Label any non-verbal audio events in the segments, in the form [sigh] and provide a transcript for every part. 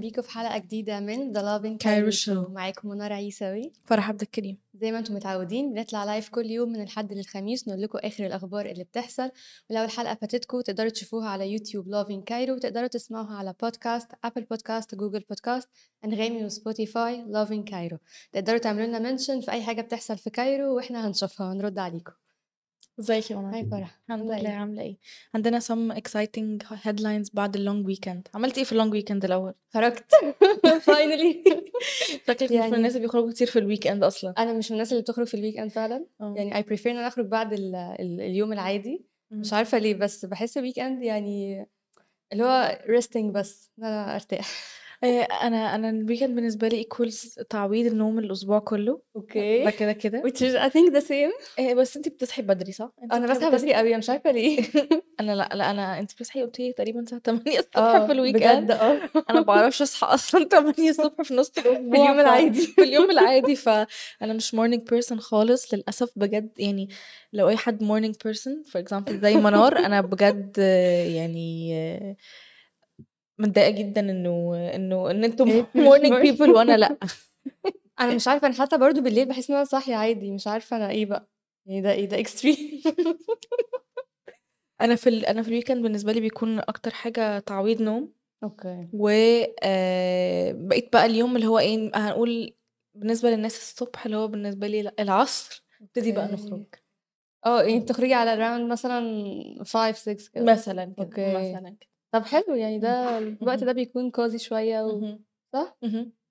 بيكم في حلقة جديدة من Cairo Cairo Show. Show. معاكم منار عيسوي فرح عبد الكريم. زي ما أنتم متعودين بنطلع live كل يوم من الحد للخميس نقول لكم آخر الأخبار اللي بتحصل. ولو الحلقة فاتتكم تقدروا تشوفوها على يوتيوب in Cairo وتقدروا تسمعوها على بودكاست أبل بودكاست جوجل بودكاست أنغامي وسبوتيفاي in Cairo. تقدروا تعملوا لنا mention في أي حاجة بتحصل في كايرو وإحنا هنشوفها ونرد عليكم. ازيك يا منى؟ hi فرح الحمد عاملة لله؟ عاملة إيه؟ عندنا some exciting headlines بعد ال long weekend عملتي إيه في ال long weekend الأول؟ خرجت. [laughs] finally [laughs] شكلك مش يعني- من الناس اللي بيخرجوا كتير في ال weekend أصلا. أنا مش من الناس اللي بتخرج في ال weekend فعلا. آه. يعني I prefer إن أنا أخرج بعد ال ال اليوم العادي. مم. مش عارفة ليه بس بحس ال weekend يعني اللي هو resting بس إن أنا أرتاح. إيه، أنا أنا ال weekend بالنسبة لي equals تعويض النوم الأسبوع كله. ده okay كده كده. Which is I think the same. إيه، بس انت بتصحي بدري صح؟ بتحبي بصحى بدري قوي مش عارفة ليه. [laughs] أنا لأ لأ أنا انت بتصحي قلت لي تقريبا الساعة 8 الصبح آه في ال weekend بجد آه. أنا ما بعرفش أصحى [laughs] أصلا 8 الصبح في نص [laughs] الأسبوع في اليوم ف- العادي. في اليوم العادي فانا مش morning person خالص للأسف بجد يعني لو أي حد morning person for example زي منار أنا بجد آه، يعني آه، متضايقة جدا إنه إنه إن أنتم [laughs] morning. people وأنا لأ. [laughs] أنا مش عارفة أنا حتى برضو بالليل بحس إن أنا صاحية عادي مش عارفة أنا إيه بقى. يعني ده إيه ده extreme. [laughs] أنا في ال... أنا في ال weekend بالنسبة لي بيكون أكتر حاجة تعويض نوم. okay. و آه، بقيت بقى اليوم اللي هو إيه هنقول بالنسبة للناس الصبح اللي هو بالنسبة لي العصر. نبتدي بقى. نخرج. آه يعني بتخرجي على around مثلا 5 6 كده. مثلا كده okay. مثلا كده. طب حلو يعني ده الوقت. ده بيكون cozy شوية و... صح؟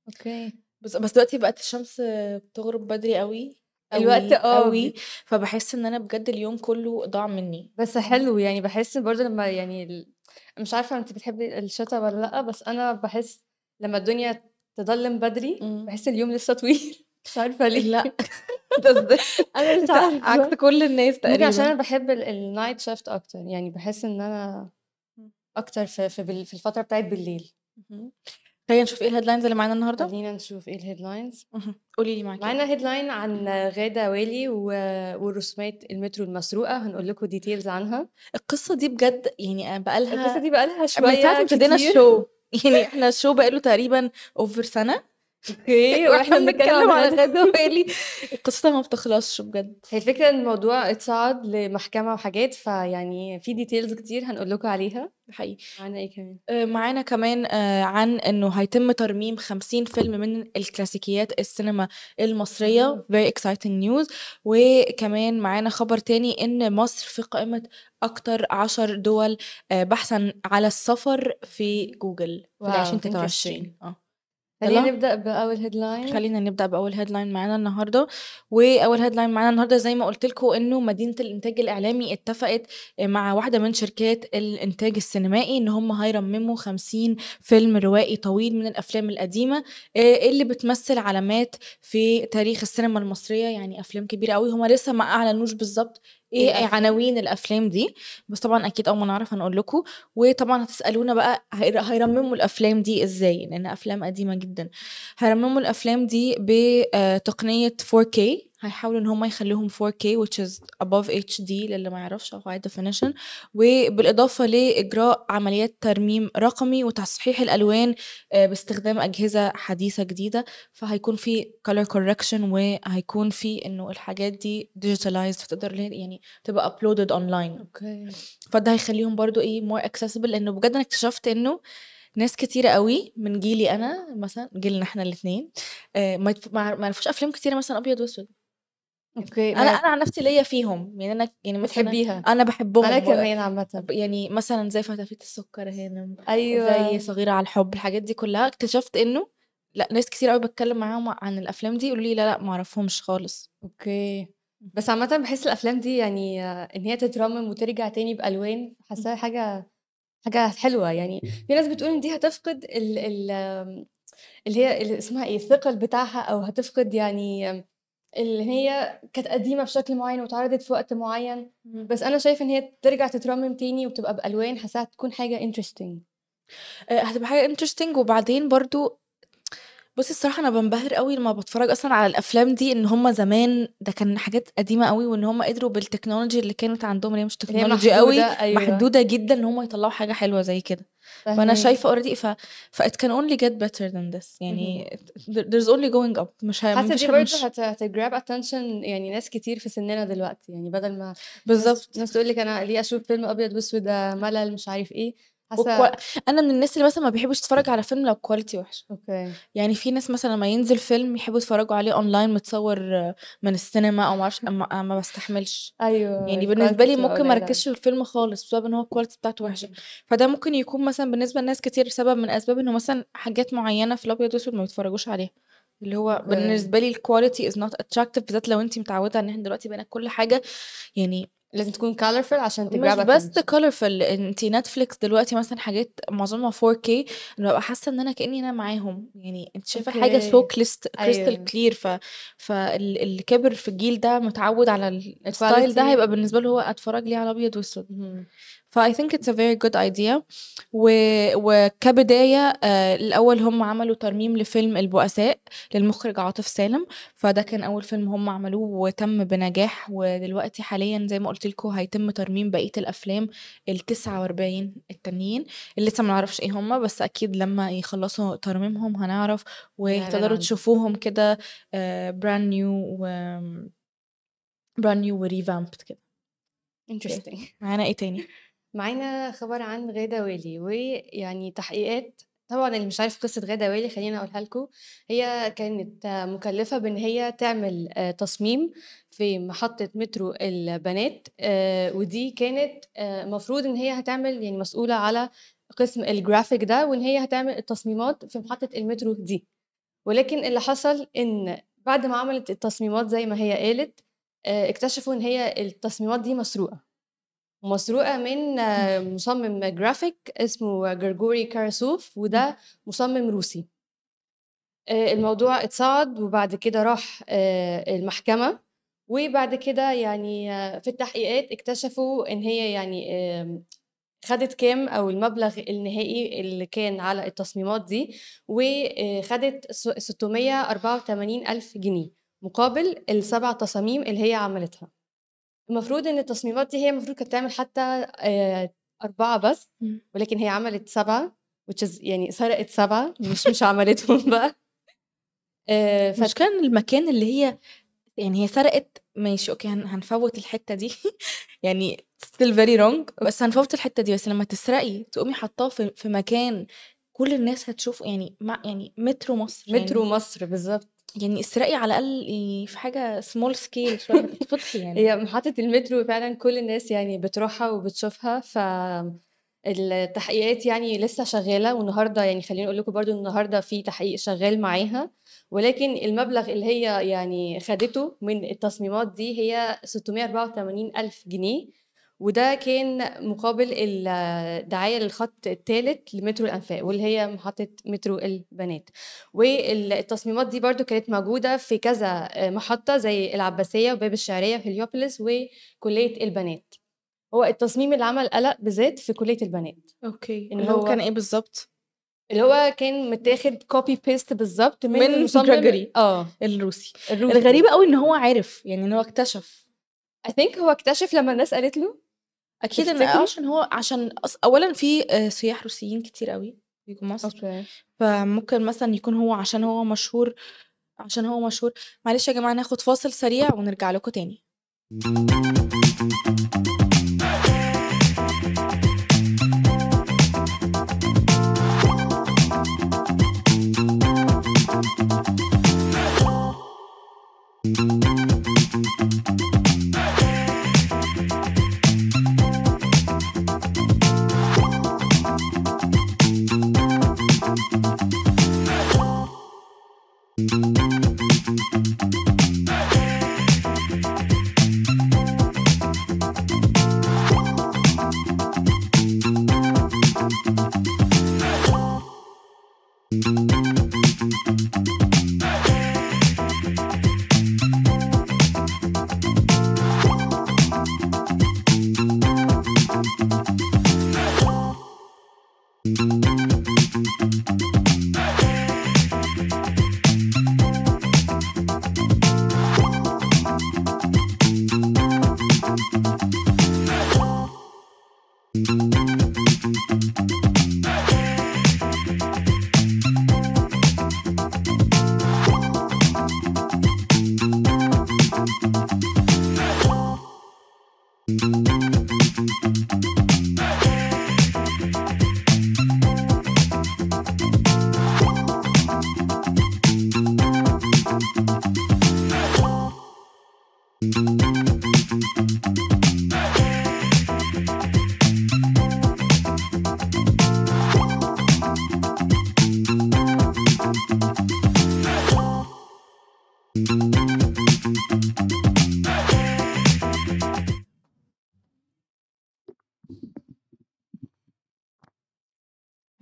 okay. بس بس دلوقتي بقت الشمس بتغرب بدري قوي الوقت قوي آه. قوي فبحس إن أنا بجد اليوم كله ضاع مني. بس حلو يعني بحس برضه لما يعني ال... مش عارفة انت بتحبي الشتاء ولا لأ بس أنا بحس لما الدنيا تضلم بدري مم. بحس اليوم لسه طويل. [laughs] مش عارفة ليه. لأ. [laughs] [laughs] أنا مش عكس كل الناس ممكن عشان تقريبا. أنا بحب النايت شيفت أكتر يعني بحس إن أنا. أكتر في في, الفترة بتاعت بالليل. خلينا نشوف إيه ال headlines اللي معانا النهارده. خلينا نشوف إيه ال headlines. قولي لي معاكي. معانا headline عن غادة والي و... ورسومات المترو المسروقة. هنقول لكم details عنها. القصة دي بجد يعني أنا بقالها القصة دي بقالها من ساعة ما شوية ابتدينا ال show. [laughs] يعني إحنا ال show بقاله تقريبا over سنة. okay [laughs] وإحنا بنتكلم. غادة والي [laughs] قصتها ما بتخلصش بجد. هي الفكرة إن الموضوع اتصعد لمحكمة وحاجات فيعني في details كتير هنقول لكم عليها حقيقي. معانا إيه كمان؟ آه، معانا كمان آه، عن إنه هيتم ترميم 50 فيلم من الكلاسيكيات السينما آه. very exciting news. وكمان معانا خبر تاني إن مصر في قائمة أكتر عشر دول آه، بحثا على السفر في جوجل في wow، 2023 آه. خلينا يلا. نبدأ بأول headline خلينا نبدأ بأول headline معانا النهارده. وأول headline معانا النهارده زي ما قلت لكم إنه مدينة الإنتاج الإعلامي اتفقت مع واحدة من شركات الإنتاج السينمائي إن هم هيرمموا 50 فيلم روائي طويل من الأفلام القديمة آه، اللي بتمثل علامات في تاريخ السينما المصرية يعني أفلام كبيرة قوي هم لسه ما أعلنوش بالظبط إيه الأفلام؟ عناوين الأفلام دي. بس طبعا أكيد أول ما نعرف هنقول لكم. وطبعا هتسألونا بقى هير- هيرمموا الأفلام دي إزاي؟ لأن أفلام قديمة جدا. هيرمموا الأفلام دي بتقنيه 4K هيحاولوا إن هم يخلوهم 4K which is above HD للي ما يعرفش أو high definition. وبالإضافة لإجراء عمليات ترميم رقمي وتصحيح الألوان آه، باستخدام أجهزة حديثة جديدة. فهيكون في color correction وهيكون في إنه الحاجات دي digitalized فتقدر يعني تبقى uploaded online. أوكي. فده هيخليهم برضو إيه more accessible لأنه بجد أنا اكتشفت إنه ناس كتيرة قوي من جيلي أنا مثلا جيلنا إحنا الاثنين ما ما يعرفوش أفلام كتيرة مثلا أبيض وأسود. okay أنا أنا عن نفسي ليا فيهم يعني أنا يعني بتحبيها؟ أنا بحبهم أنا كمان عامة. يعني مثلا زي فتافيت السكر هنا أيوه. زي صغيرة على الحب الحاجات دي كلها. اكتشفت إنه لأ ناس كتير قوي بتكلم معاهم عن الأفلام دي يقولوا لي لا لا ما أعرفهمش خالص. okay. بس عامة بحس الأفلام دي يعني إن هي تترمم وترجع تاني بألوان حاساها حاجة حاجة حلوة. يعني في ناس بتقول إن دي هتفقد ال ال اللي هي اللي اسمها إيه الثقل بتاعها أو هتفقد يعني اللي هي كانت قديمة بشكل معين واتعرضت في وقت معين. بس أنا شايفة إن هي ترجع تترمم تاني وتبقى بألوان حاساها تكون حاجة interesting. آه، هتبقى حاجة interesting. وبعدين برضو بُصّي الصراحة أنا بانبهر أوي لمّا باتفرّج أصلًا على الأفلام دي إن هُم زمان ده كان حاجات قديمة أوي، وإن هُم قدروا بال technology اللي كانت عندهم اللي هي مش اللي هي technology أوي، محدودة، أيوه. محدودة جدًا إن هُم يطلّعوا حاجة حلوة زي كده. فأنا فاهماكِ. شايفة already ف فit can only get better than this اهم. يعني there there's only going up مش ه ما حاسة دي برضه مش هت هتgrab attention يعني ناس كتير في سننا دلوقتي، يعني بدل ما ناس بالضبط. ناس تقول لِك أنا ليه أشوف فيلم أبيض وأسود ده ملل مش عارف إيه، حاسة أنا من الناس اللي مثلًا ما بيحبش تتفرّج على فيلم لو الquality وحشة. أوكي. يعني في ناس مثلًا لمّا ينزل فيلم يحبّوا يتفرّجوا عليه online متصوّر من السينما أو ما أعرفش ما ما باستحملش. أيوه يعني بالنسبة لي ممكن ما. أركّزش في الفيلم خالص بسبب إن هو الquality بتاعته وحشة. اهم. فده ممكن يكون مثلًا بالنسبة لناس كتير سبب من أسباب إنه مثلًا حاجات معيّنة في الأبيض وأسود ما بيتفرّجوش عليها. اللي هو okay. بالنسبة لي ال quality is not attractive بالذات لو أنتِ متعوّدة إن إحنا دلوقتي بقينا كل حاجة يعني لازم تكون colorful عشان مش ت grab بس colorful أنتِ Netflix دلوقتي مثلًا حاجات معظمها 4K أنا بابقى حاسة إن أنا كإني أنا معاهم، يعني شايفة الحاجة so okay. crystal crystal أيوه. clear ف فال اللي كِبِر في الجيل ده متعوّد على ال ال style ده هيبقى بالنسبة له هو أتفرّج ليه على أبيض وأسود. اهم. فI think it's a very good idea و وكبداية آآ الأول هُم عملوا ترميم لفيلم البؤساء للمخرج عاطف سالم، فده كان أول فيلم هُم عملوه وتم بنجاح، ودلوقتي حاليًا زي ما قُلت لكم هيتم ترميم بقية الأفلام ال49 التانيين اللي لسه ما نعرفش إيه هُم، بس أكيد لمّا يخلّصوا ترميمهم هنعرف وتقدروا. تشوفوهم كده آآ brand new وآمم brand new وrevamped كده. interesting. معانا إيه تاني؟ [laughs] معانا خبر عن غادة والي، ويعني تحقيقات طبعًا اللي مش عارف قصة غادة والي خلّيني أقولها لكم، هي كانت مُكلّفة بإن هي تعمل آآ تصميم في محطة مترو البنات آآ ودي كانت آآ المفروض إن هي هتعمل يعني مسؤولة على قسم الgraphic ده، وإن هي هتعمل التصميمات في محطة المترو دي. ولكن اللي حصل إن بعد ما عملت التصميمات زي ما هي قالت، اكتشفوا إن هي التصميمات دي مسروقة. مسروقة من إمم. مصمم graphic اسمه جرجوري كاراسوف،. وده مصمم روسي. آآ الموضوع اتصعد وبعد كده راح آآ المحكمة، وبعد كده يعني في التحقيقات اكتشفوا إن هي يعني خدت كام أو المبلغ النهائي اللي كان على التصميمات دي، وآآ خدت س 684,000 جنيه مقابل ال7 تصاميم اللي هي عملتها. المفروض إن التصميمات دي هي المفروض كانت تعمل حتى آآ 4 بس،. ولكن هي عملت 7 which is يعني سرقت 7 مش مش عملتهم [laughs] بقى. آآ فت المشكلة إن المكان اللي هي يعني هي سرقت ماشي أوكي هن هنفوّت الحتّة دي [laughs] يعني still very wrong بس هنفوّت الحتّة دي، بس لمّا تسرقي تقومي حاطاه في في مكان كل الناس هتشوفه يعني مع يعني مترو مصر مترو يعني مصر بالضبط. يعني اسرقي على الأقل يعني في حاجة small scale شوية يعني. [laughs] هي محطة المترو فعلًا كل الناس يعني بتروحها وبتشوفها، ف التحقيقات يعني لسه شغالة، والنهاردة يعني خلّيني أقول لكم برضه النهارده في تحقيق شغال معاها، ولكن المبلغ اللي هي يعني خدته من التصميمات دي هي 684,000 جنيه، وده كان مقابل الدعاية للخط التالت لمترو الأنفاق، واللي هي محطة مترو البنات. وال التصميمات دي برضه كانت موجودة في كذا آآ محطة زي العباسية وباب الشعرية وهليوبوليس وكلية البنات. هو التصميم اللي عمل قلق بالذات في كلية البنات. okay. إن اللي هو كان هو إيه بالضبط؟ اللي هو كان متاخد copy paste بالضبط من من المصمم آه. الروسي. الروسي. الغريبة أوي إن هو عرف، يعني إن هو اكتشف. I think هو اكتشف لمّا الناس قالت له. أكيد إن آه تفتكري؟ عشان هو عشان أص أولًا في آآ سياح روسيين كتير أوي بييجوا مصر، أوكي. فممكن مثلًا يكون هو عشان هو مشهور عشان هو مشهور معلش يا جماعة ناخد فاصل سريع ونرجع لكم تاني.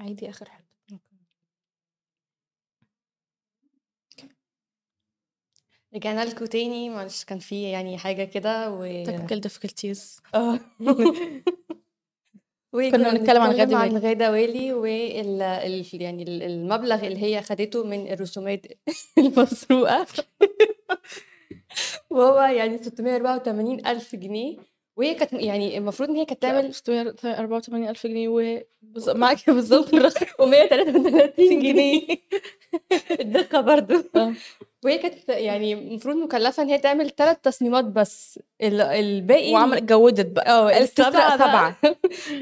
عادي آخر حتة. رجعنا لكم تاني معلش كان في يعني حاجة كده و technical difficulties. [laughs] آه. [laughs] كنا بنتكلم عن غادة عن. غادة والي وال ال يعني ال المبلغ اللي هي خدته من الرسومات [laughs] المسروقة وهو يعني 684,000 جنيه وهي كانت يعني المفروض إن هي كانت تعمل 684,000 جنيه و معاكِ بالضبط [laughs] الرقم و133 [laughs] جنيه. [laughs] الدقة برضه آه. وهي كانت يعني المفروض مكلفة إن هي تعمل 3 تصميمات بس ال الباقي وعملت اتجوّدت بقى، آه ال7 بقى 7.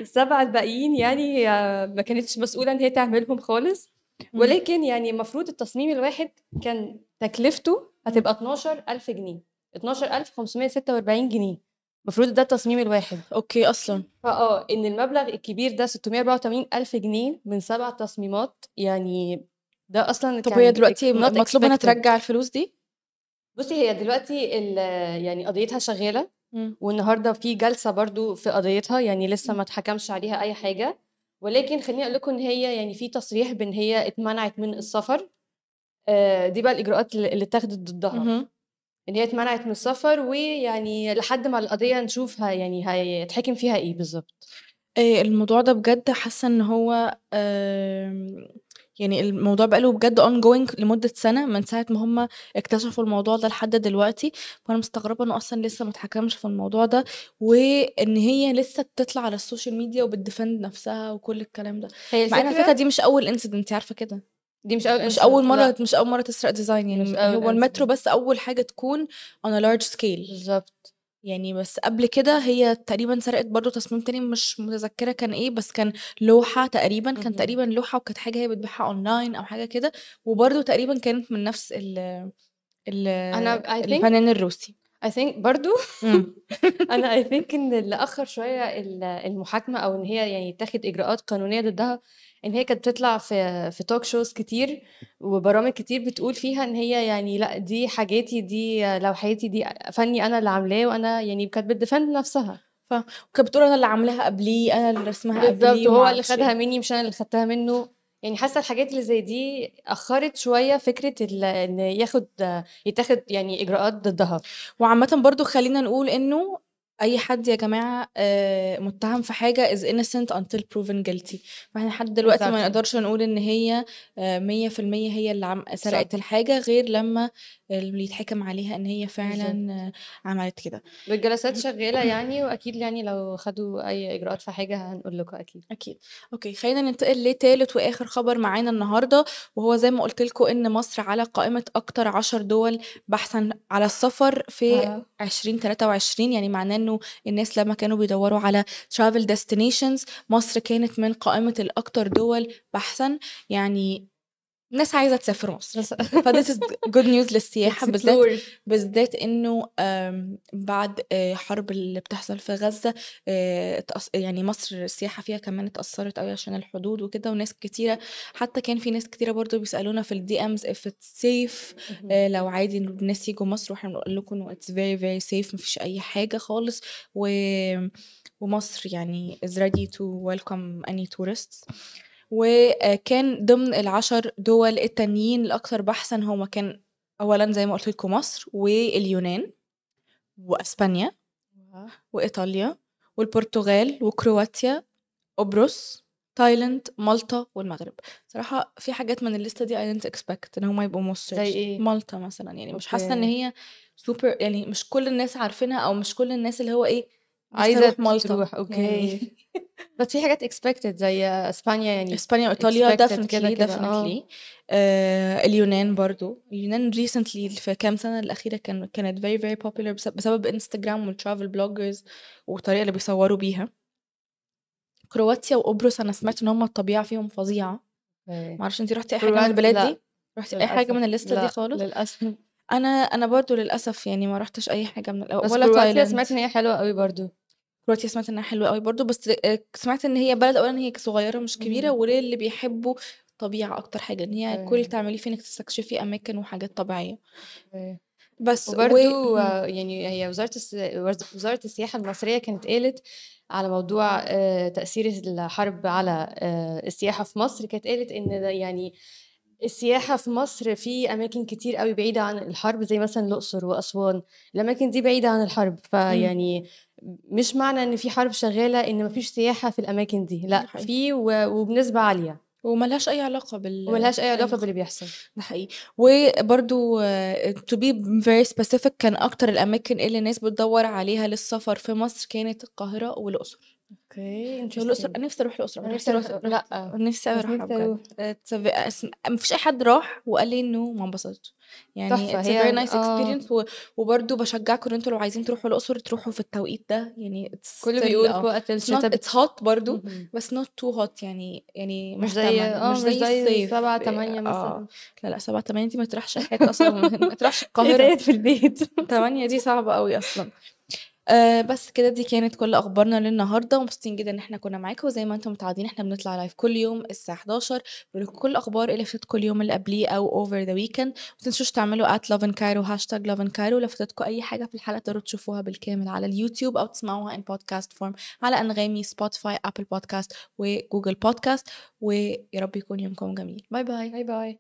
ال7 الباقيين يعني هي ما كانتش مسؤولة إن هي تعملهم خالص،. ولكن يعني المفروض التصميم الواحد كان تكلفته. هتبقى 12,000 جنيه، 12,546 جنيه، المفروض ده التصميم الواحد. أوكي أصلًا. فآه إن المبلغ الكبير ده 684,000 جنيه من 7 تصميمات يعني ده أصلًا طب كان دلوقتي مطلوب expected. ترجّع الفلوس دي؟ بُصّي هي دلوقتي يعني قضيتها شغالة، إمم. والنهاردة في جلسة برضه في قضيتها يعني لسه. ما اتحكمش عليها أي حاجة، ولكن خلّيني أقول لكم إن هي يعني في تصريح بإن هي اتمنعت من السفر، آآ دي بقى الإجراءات ال اللي اتاخدت ضدها، إن هي اتمنعت من السفر ويعني لحد ما القضية نشوف ه يعني هيتحكم فيها إيه بالضبط. آآ الموضوع ده بجد حاسة إن هو يعني الموضوع بقى له بجد ongoing لمدة سنة من ساعة ما هُم اكتشفوا الموضوع ده لحد دلوقتي، فأنا مستغربة إنه أصلًا لسه ما اتحكمش في الموضوع ده، وإن هي لسه بتطلع على السوشيال ميديا وبت defend نفسها وكل الكلام ده، هي مع فكرة دي مش أول incident أنتِ عارفة كده. دي مش أول مش أول مرة لأ. مش أول مرة تسرق ديزاين يعني هو المترو. بس أول حاجة تكون on a large scale. بالضبط. يعني بس قبل كده هي تقريبًا سرقت برضه تصميم تاني مش متذكرة كان إيه، بس كان لوحة تقريبًا، كان. تقريبًا لوحة وكانت حاجة هي بتبيعها online أو حاجة كده، وبرضه تقريبًا كانت من نفس ال ال think الفنان الروسي. I think برضه إمم. [laughs] أنا I think إن اللي أخّر شوية ال المحاكمة أو إن هي يعني يتاخد إجراءات قانونية ضدها، إن هي كانت بتطلع في في talk shows كتير وبرامج كتير بتقول فيها إن هي يعني لأ دي حاجاتي، دي لوحاتي، دي فني أنا اللي عاملاه وأنا يعني كانت بتdefend نفسها. ف وكانت بتقول أنا اللي عاملاها قبليه، أنا اللي بالضبط، قبليه وما وهو اللي أعرفش إيه. خدها مني مش أنا اللي خدتها منه، يعني حاسة الحاجات اللي زي دي أخّرت شوية فكرة ال إن ياخد يتاخد يعني إجراءات ضدها. وعامةً برضه خلّينا نقول إنه أي حد يا جماعة آآ متهم في حاجة is innocent until proven guilty فإحنا لحد دلوقتي ما. نقدرش نقول إن هي آآ 100% هي اللي عم سرقت صح. الحاجة غير لمّا اللي يتحكم عليها إن هي بالضبط. فعلًا عملت كده. والجلسات شغالة يعني وأكيد يعني لو خدوا أي إجراءات في حاجة هنقول لكم أكيد. أكيد. أوكي، خلّينا ننتقل لتالت وآخر خبر معانا النهارده، وهو زي ما قُلت لكم إن مصر على قائمة أكتر 10 دول بحثًا على السفر في آه. 2023 يعني معناه إنه الناس لمّا كانوا بيدوّروا على travel destinations مصر كانت من قائمة الأكتر دول بحثًا، يعني ناس عايزة تسافر مصر. is good news للسياحة بالذات. بالذات آمم بعد آآ حرب اللي بتحصل في غزة آآ اتأث يعني مصر السياحة فيها كمان اتأثّرت أوي عشان الحدود وكده وناس كتيرة حتى كان في ناس كتيرة برضه بيسألونا في it's safe اهم. آآ لو عادي الناس ييجوا مصر وإحنا بنقول لكم إنه it's very very safe ما فيش أي حاجة خالص و ومصر يعني is ready to welcome any tourists. وكان ضمن ال10 دول التانيين الأكثر بحثًا هو كان أولًا زي ما قُلت لكم مصر واليونان وأسبانيا! وإيطاليا والبرتغال وكرواتيا، قبرص، تايلاند، مالطا والمغرب. صراحة في حاجات من ال list ة دي I didn't expect إن هُم يبقوا most زي إيه؟ مالطا مثلًا، يعني مش حاسة إن okay. هي super يعني مش كل الناس عارفينها أو مش كل الناس اللي هو إيه نفسي عايزة أروح مالطا تروح، okay. [laughs] بس في حاجات expected زي أسبانيا يعني expected كده، definitely كده آه. آآ اليونان برضه، اليونان recently في كام سنة الأخيرة كان كانت very popular بس بسبب إنستجرام وال travel bloggers والطريقة اللي بيصوروا بيها. كرواتيا وقبرص أنا سمعت إن هُم الطبيعة فيهم فظيعة. okay. ما أعرفش أنتِ رُحتِ أي حاجة من البلاد دي؟ رُحتِ أي حاجة من للأسف ال list ة دي خالص؟ للأسف. أنا أنا برضه للأسف يعني ما رُحتش أي حاجة من ال بس ولا تايلاند. سمعت إن هي حلوة أوي برضه. كرواتيا سمعت إنها حلوة أوي برضه، بس آآ سمعت إن هي بلد أولًا هي صغيرة مش كبيرة اهم. وللي بيحبوا الطبيعة أكتر حاجة، إن هي كل اللي. تعمليه في إنِّك تستكشفي أماكن وحاجات طبيعية. أوكي. بس وبرضه و... يعني هي وزارة الس... وزارة السياحة المصرية كانت قالت على موضوع آه، تأثير الحرب على آه، السياحة في مصر كانت قالت ده يعني السياحة في مصر في أماكن كتير قوي بعيدة عن الحرب زي مثلا الأقصر وأسوان الأماكن دي بعيدة عن الحرب فيعني مش معنى إن في حرب شغالة إن مفيش سياحة في الأماكن دي لا حقيقي. في و- وبنسبة عالية وملهاش أي علاقة بال وملهاش أي علاقة أيوة. باللي بيحصل ده حقيقي آه، to be very specific كان أكتر الأماكن اللي الناس بتدور عليها للسفر في مصر كانت القاهرة والأقصر أوكي الاقصر نفسي أروح الاقصر أنا نفسي أروح لا نفسي أروح. بجد مفيش أي حد راح وقال لي إنه ما انبسطش يعني تحفة، it's a هي- very nice آه. experience و... وبرضو بشجعكم إن أنتوا لو عايزين تروحوا الأقصر تروحوا في التوقيت ده يعني كله بيقول آه. في وقت it's not الشتاء hot برضو مهم. بس not too hot يعني يعني مش زي مش زي الصيف. سبعة تمانية آه. مثلا لا لا سبعة تمانية دي ما تروحش أي حتة أصلا [laughs] ما تروحش [laughs] إيه القاهرة ديت في البيت تمانية دي صعبة قوي أصلا آه بس كده دي كانت كل أخبارنا للنهاردة ومبسوطين جدا إن إحنا كنا معاكم. وزي ما أنتم متعودين إحنا بنطلع live كل يوم الساعة 11 بنقول لكم كل الاخبار اللي فاتتكم اليوم اللي قبليه أو over the weekend ما تنسوش تعملوا at love Cairo هاشتاج love Cairo لو فاتتكم أي حاجة في الحلقة تقدروا تشوفوها بالكامل على اليوتيوب أو تسمعوها in podcast form على أنغامي Spotify Apple Podcasts و Google Podcasts ويا رب يكون يومكم جميل. باي باي باي باي